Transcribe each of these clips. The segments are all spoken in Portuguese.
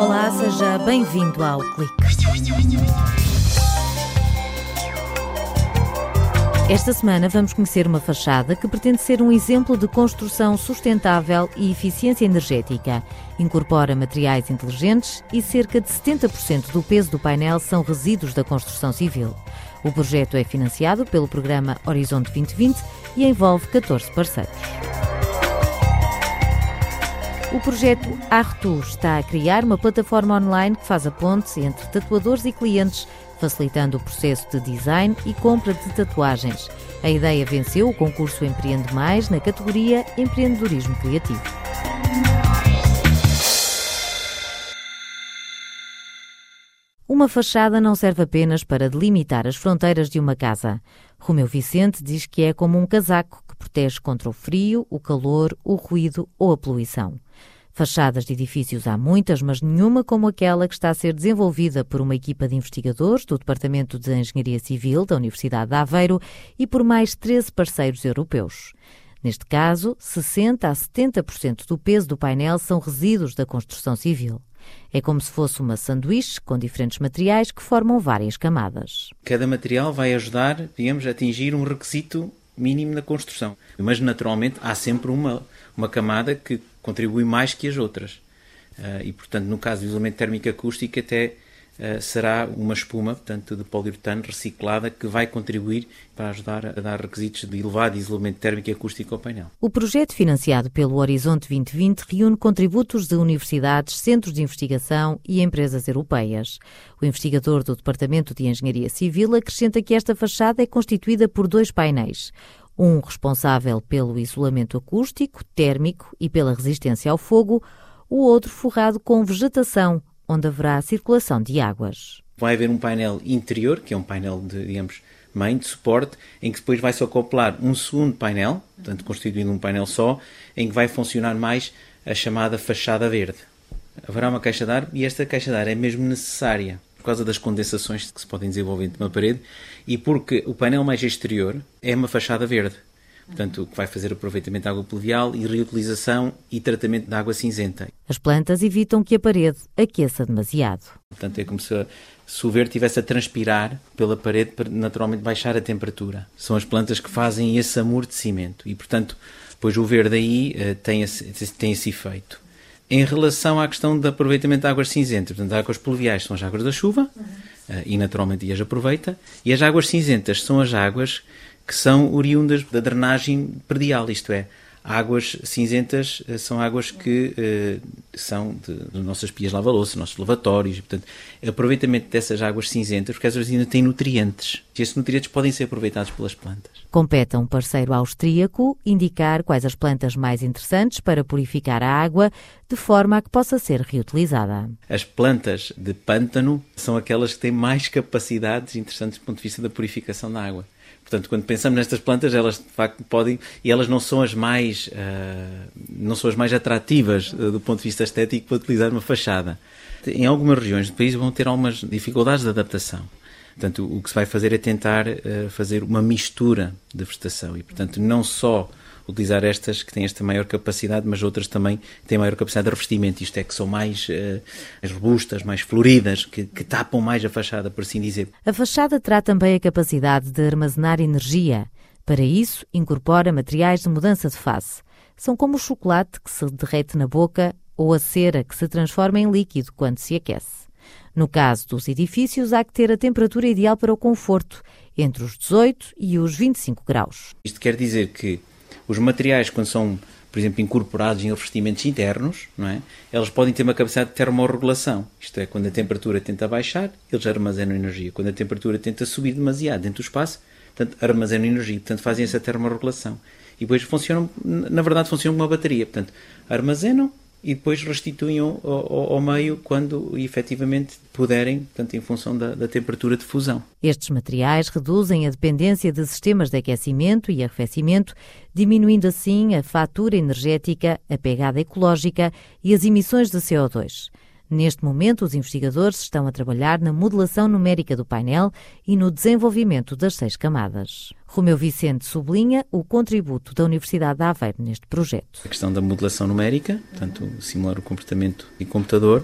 Olá, seja bem-vindo ao Clique. Esta semana vamos conhecer uma fachada que pretende ser um exemplo de construção sustentável e eficiência energética. Incorpora materiais inteligentes e cerca de 70% do peso do painel são resíduos da construção civil. O projeto é financiado pelo programa Horizonte 2020 e envolve 14 parceiros. O projeto Artu está a criar uma plataforma online que faz a ponte entre tatuadores e clientes facilitando o processo de design e compra de tatuagens. A ideia venceu o concurso Empreende Mais na categoria Empreendedorismo Criativo. Uma fachada não serve apenas para delimitar as fronteiras de uma casa. Romeu Vicente diz que é como um casaco que protege contra o frio, o calor, o ruído ou a poluição. Fachadas de edifícios há muitas, mas nenhuma como aquela que está a ser desenvolvida por uma equipa de investigadores do Departamento de Engenharia Civil da Universidade de Aveiro e por mais 13 parceiros europeus. Neste caso, 60 a 70% do peso do painel são resíduos da construção civil. É como se fosse uma sanduíche com diferentes materiais que formam várias camadas. Cada material vai ajudar, digamos, a atingir um requisito mínimo na construção. Mas, naturalmente, há sempre uma, uma camada que contribui mais que as outras. Uh, e, portanto, no caso do isolamento térmico acústico, até será uma espuma, portanto, de poliuretano reciclada que vai contribuir para ajudar a dar requisitos de elevado isolamento térmico acústico ao painel. O projeto financiado pelo Horizonte 2020 reúne contributos de universidades, centros de investigação e empresas europeias. O investigador do Departamento de Engenharia Civil acrescenta que esta fachada é constituída por dois painéis um responsável pelo isolamento acústico, térmico e pela resistência ao fogo, o outro forrado com vegetação, onde haverá circulação de águas. Vai haver um painel interior, que é um painel de, digamos, main, de suporte, em que depois vai-se acoplar um segundo painel, portanto constituindo um painel só, em que vai funcionar mais a chamada fachada verde. Haverá uma caixa de ar e esta caixa de ar é mesmo necessária por causa das condensações que se podem desenvolver de uma parede e porque o painel mais exterior é uma fachada verde. Portanto, que vai fazer aproveitamento de água pluvial e reutilização e tratamento de água cinzenta. As plantas evitam que a parede aqueça demasiado. Portanto, é como se, se o verde estivesse a transpirar pela parede para naturalmente baixar a temperatura. São as plantas que fazem esse amortecimento e, portanto, depois o verde aí uh, tem, esse, tem esse efeito em relação à questão do aproveitamento de águas cinzentas. Portanto, as águas pluviais são as águas da chuva uhum. uh, e naturalmente as aproveita, e as águas cinzentas são as águas que são oriundas da drenagem predial, isto é, águas cinzentas uh, são águas que uh, são de, de nossas pias lava-louça, nossos lavatórios, e, portanto, aproveitamento dessas águas cinzentas, porque elas ainda têm nutrientes, e esses nutrientes podem ser aproveitados pelas plantas. Compete a um parceiro austríaco indicar quais as plantas mais interessantes para purificar a água, de forma a que possa ser reutilizada. As plantas de pântano são aquelas que têm mais capacidades interessantes do ponto de vista da purificação da água. Portanto, quando pensamos nestas plantas, elas de facto podem e elas não são as mais uh, não são as mais atrativas uh, do ponto de vista estético para utilizar uma fachada. Em algumas regiões do país vão ter algumas dificuldades de adaptação. Portanto, o que se vai fazer é tentar uh, fazer uma mistura de vegetação e, portanto, não só utilizar estas que têm esta maior capacidade, mas outras também têm maior capacidade de revestimento, isto é, que são mais, uh, mais robustas, mais floridas, que, que, tapam mais a fachada, por assim dizer. A fachada terá também a capacidade de armazenar energia. Para isso, incorpora materiais de mudança de face. São como o chocolate que se derrete na boca ou a cera que se transforma em líquido quando se aquece. No caso dos edifícios, há que ter a temperatura ideal para o conforto, entre os 18 e os 25 graus. Isto quer dizer que os materiais, quando são, por exemplo, incorporados em revestimentos internos, não é? eles podem ter uma capacidade de termorregulação. Isto é, quando a temperatura tenta baixar, eles armazenam energia. Quando a temperatura tenta subir demasiado dentro do espaço, portanto, armazenam energia. Portanto, fazem essa termorregulação. E depois funcionam, na verdade, funcionam como uma bateria. Portanto, armazenam e depois restituem ao, ao, ao, meio quando efetivamente puderem, portanto, em função da, da, temperatura de fusão. Estes materiais reduzem a dependência de sistemas de aquecimento e arrefecimento, diminuindo assim a fatura energética, a pegada ecológica e as emissões de CO2. Neste momento, os investigadores estão a trabalhar na modelação numérica do painel e no desenvolvimento das seis camadas. Romeu Vicente sublinha o contributo da Universidade de Aveiro neste projeto. A questão da modelação numérica, portanto, simular o comportamento em computador,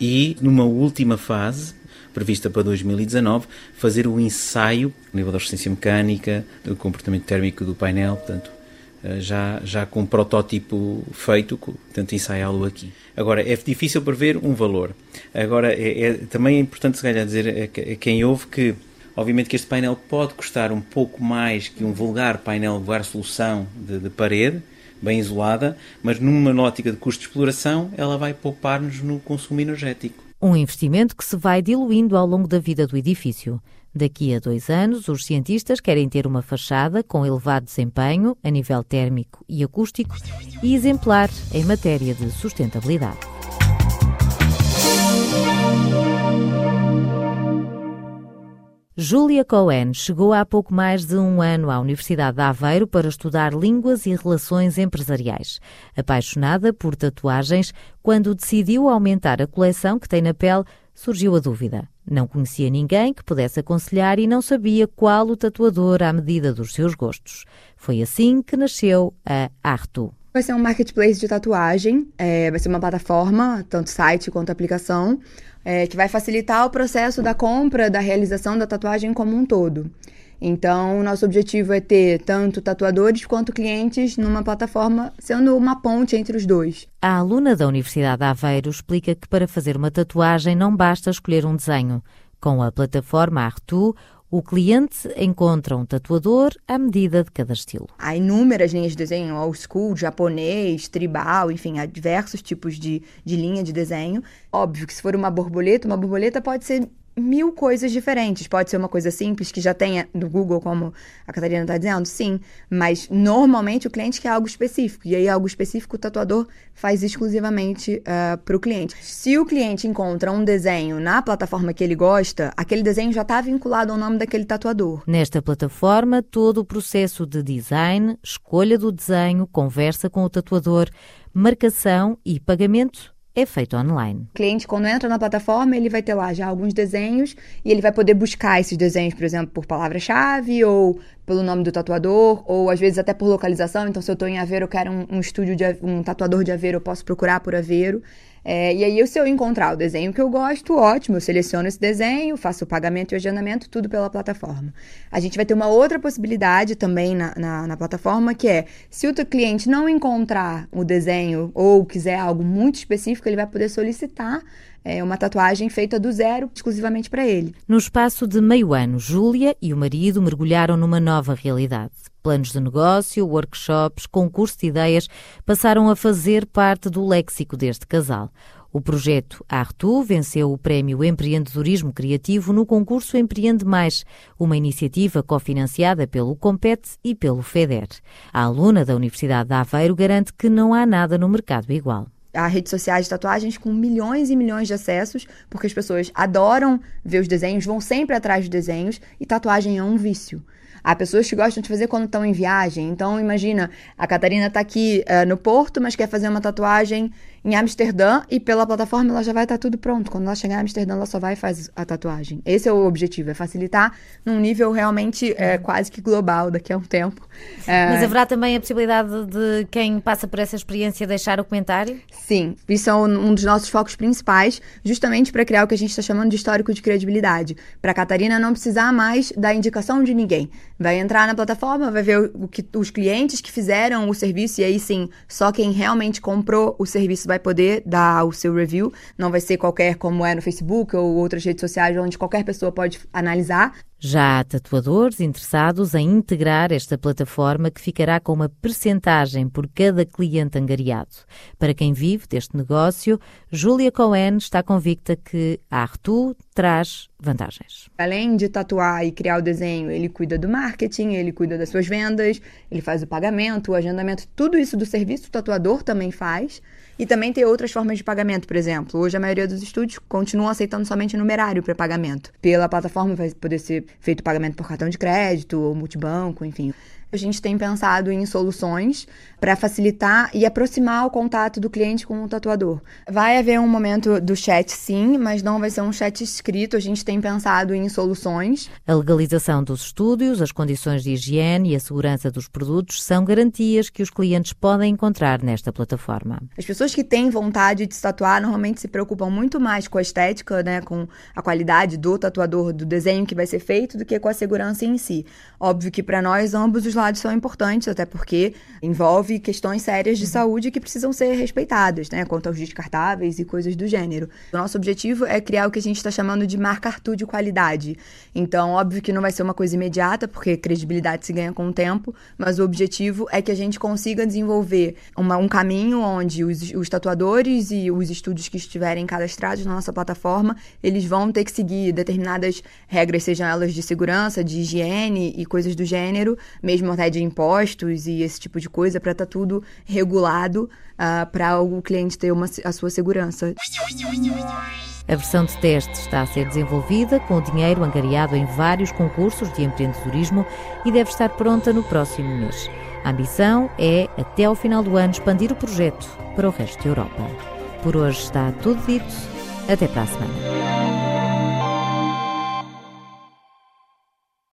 e numa última fase, prevista para 2019, fazer o ensaio, no nível da resistência mecânica, do comportamento térmico do painel, portanto, já, já com um protótipo feito, tento ensaiá-lo aqui. Agora, é difícil prever um valor. Agora, é, é também é importante, se calhar, dizer a, a quem ouve que, obviamente, que este painel pode custar um pouco mais que um vulgar painel vulgar solução de, de parede, bem isolada, mas numa ótica de custo de exploração, ela vai poupar-nos no consumo energético. Um investimento que se vai diluindo ao longo da vida do edifício. Daqui a dois anos, os cientistas querem ter uma fachada com elevado desempenho a nível térmico e acústico e exemplar em matéria de sustentabilidade. Júlia Cohen chegou há pouco mais de um ano à Universidade de Aveiro para estudar línguas e relações empresariais. Apaixonada por tatuagens, quando decidiu aumentar a coleção que tem na pele, surgiu a dúvida. Não conhecia ninguém que pudesse aconselhar e não sabia qual o tatuador à medida dos seus gostos. Foi assim que nasceu a Artu. Vai ser um marketplace de tatuagem, é, vai ser uma plataforma, tanto site quanto aplicação, é, que vai facilitar o processo da compra, da realização da tatuagem como um todo. Então, nosso objetivo é ter tanto tatuadores quanto clientes numa plataforma, sendo uma ponte entre os dois. A aluna da Universidade de Aveiro explica que para fazer uma tatuagem não basta escolher um desenho. Com a plataforma Artu, o cliente encontra um tatuador à medida de cada estilo. Há inúmeras linhas de desenho, old school, japonês, tribal, enfim, há diversos tipos de, de linha de desenho. Óbvio que se for uma borboleta, uma borboleta pode ser mil coisas diferentes. Pode ser uma coisa simples que já tenha no Google, como a Catarina está dizendo, sim. Mas normalmente o cliente quer algo específico. E aí, algo específico, o tatuador faz exclusivamente uh, ah, para o cliente. Se o cliente encontra um desenho na plataforma que ele gosta, aquele desenho já está vinculado ao nome daquele tatuador. Nesta plataforma, todo o processo de design, escolha do desenho, conversa com o tatuador, marcação e pagamento é feito online. O cliente, quando entra na plataforma, ele vai ter lá já alguns desenhos e ele vai poder buscar esses desenhos, por exemplo, por palavra-chave ou pelo nome do tatuador, ou às vezes até por localização. Então, se eu estou em Aveiro, eu quero um, um estúdio de um tatuador de Aveiro, eu posso procurar por Aveiro. É, e aí, se eu encontrar o desenho que eu gosto, ótimo, eu seleciono esse desenho, faço o pagamento e o agendamento, tudo pela plataforma. A gente vai ter uma outra possibilidade também na, na, na plataforma, que é, se o cliente não encontrar o desenho ou quiser algo muito específico, ele vai poder solicitar é uma tatuagem feita do zero, exclusivamente para ele. No espaço de meio ano, Júlia e o marido mergulharam numa nova realidade. Planos de negócio, workshops, concurso de ideias passaram a fazer parte do léxico deste casal. O projeto Artu venceu o Prémio Empreendedorismo Criativo no concurso Empreende Mais, uma iniciativa cofinanciada pelo Compete e pelo FEDER. A aluna da Universidade de Aveiro garante que não há nada no mercado igual a redes sociais de tatuagens com milhões e milhões de acessos, porque as pessoas adoram ver os desenhos, vão sempre atrás de desenhos, e tatuagem é um vício. Há pessoas que gostam de fazer quando estão em viagem. Então, imagina, a Catarina está aqui uh, no Porto, mas quer fazer uma tatuagem em Amsterdã e pela plataforma ela já vai estar tá tudo pronto. Quando ela chegar em Amsterdã, ela só vai e faz a tatuagem. Esse é o objetivo, é facilitar num nível realmente é, quase que global daqui a um tempo. É... Mas haverá também a possibilidade de quem passa por essa experiência deixar o comentário? Sim, isso é um dos nossos focos principais, justamente para criar o que a gente está chamando de histórico de credibilidade. Para a Catarina não precisar mais da indicação de ninguém. Vai entrar na plataforma, vai ver o que os clientes que fizeram o serviço, e aí sim, só quem realmente comprou o serviço vai vai poder dar o seu review, não vai ser qualquer como é no Facebook ou outras redes sociais onde qualquer pessoa pode analisar. Já há tatuadores interessados em integrar esta plataforma que ficará com uma percentagem por cada cliente angariado. Para quem vive deste negócio, Julia Cohen está convicta que a Artu traz vantagens. Além de tatuar e criar o desenho, ele cuida do marketing, ele cuida das suas vendas, ele faz o pagamento, o agendamento, tudo isso do serviço o tatuador também faz. E também tem outras formas de pagamento, por exemplo. Hoje a maioria dos estúdios continuam aceitando somente numerário para pagamento. Pela plataforma vai poder ser feito pagamento por cartão de crédito ou multibanco, enfim. A gente tem pensado em soluções para facilitar e aproximar o contato do cliente com o tatuador. Vai haver um momento do chat, sim, mas não vai ser um chat escrito. A gente tem pensado em soluções. A legalização dos estúdios, as condições de higiene e a segurança dos produtos são garantias que os clientes podem encontrar nesta plataforma. As pessoas que têm vontade de se tatuar normalmente se preocupam muito mais com a estética, né, com a qualidade do tatuador, do desenho que vai ser feito, do que com a segurança em si. Óbvio que para nós ambos os lados são importantes, até porque envolve questões sérias de saúde que precisam ser respeitadas, né? Quanto aos descartáveis e coisas do gênero. O nosso objetivo é criar o que a gente está chamando de marca Arthur de qualidade. Então, óbvio que não vai ser uma coisa imediata, porque credibilidade se ganha com o tempo, mas o objetivo é que a gente consiga desenvolver uma, um caminho onde os, os tatuadores e os estúdios que estiverem cadastrados na nossa plataforma, eles vão ter que seguir determinadas regras, sejam elas de segurança, de higiene e coisas do gênero, mesmo até de impostos e esse tipo de coisa, para estar tá tudo regulado uh, ah, para o cliente ter uma, a sua segurança. A versão de teste está a ser desenvolvida com o dinheiro angariado em vários concursos de empreendedorismo e deve estar pronta no próximo mês. A ambição é, até ao final do ano, expandir o projeto para o resto da Europa. Por hoje está tudo dito. Até para a semana.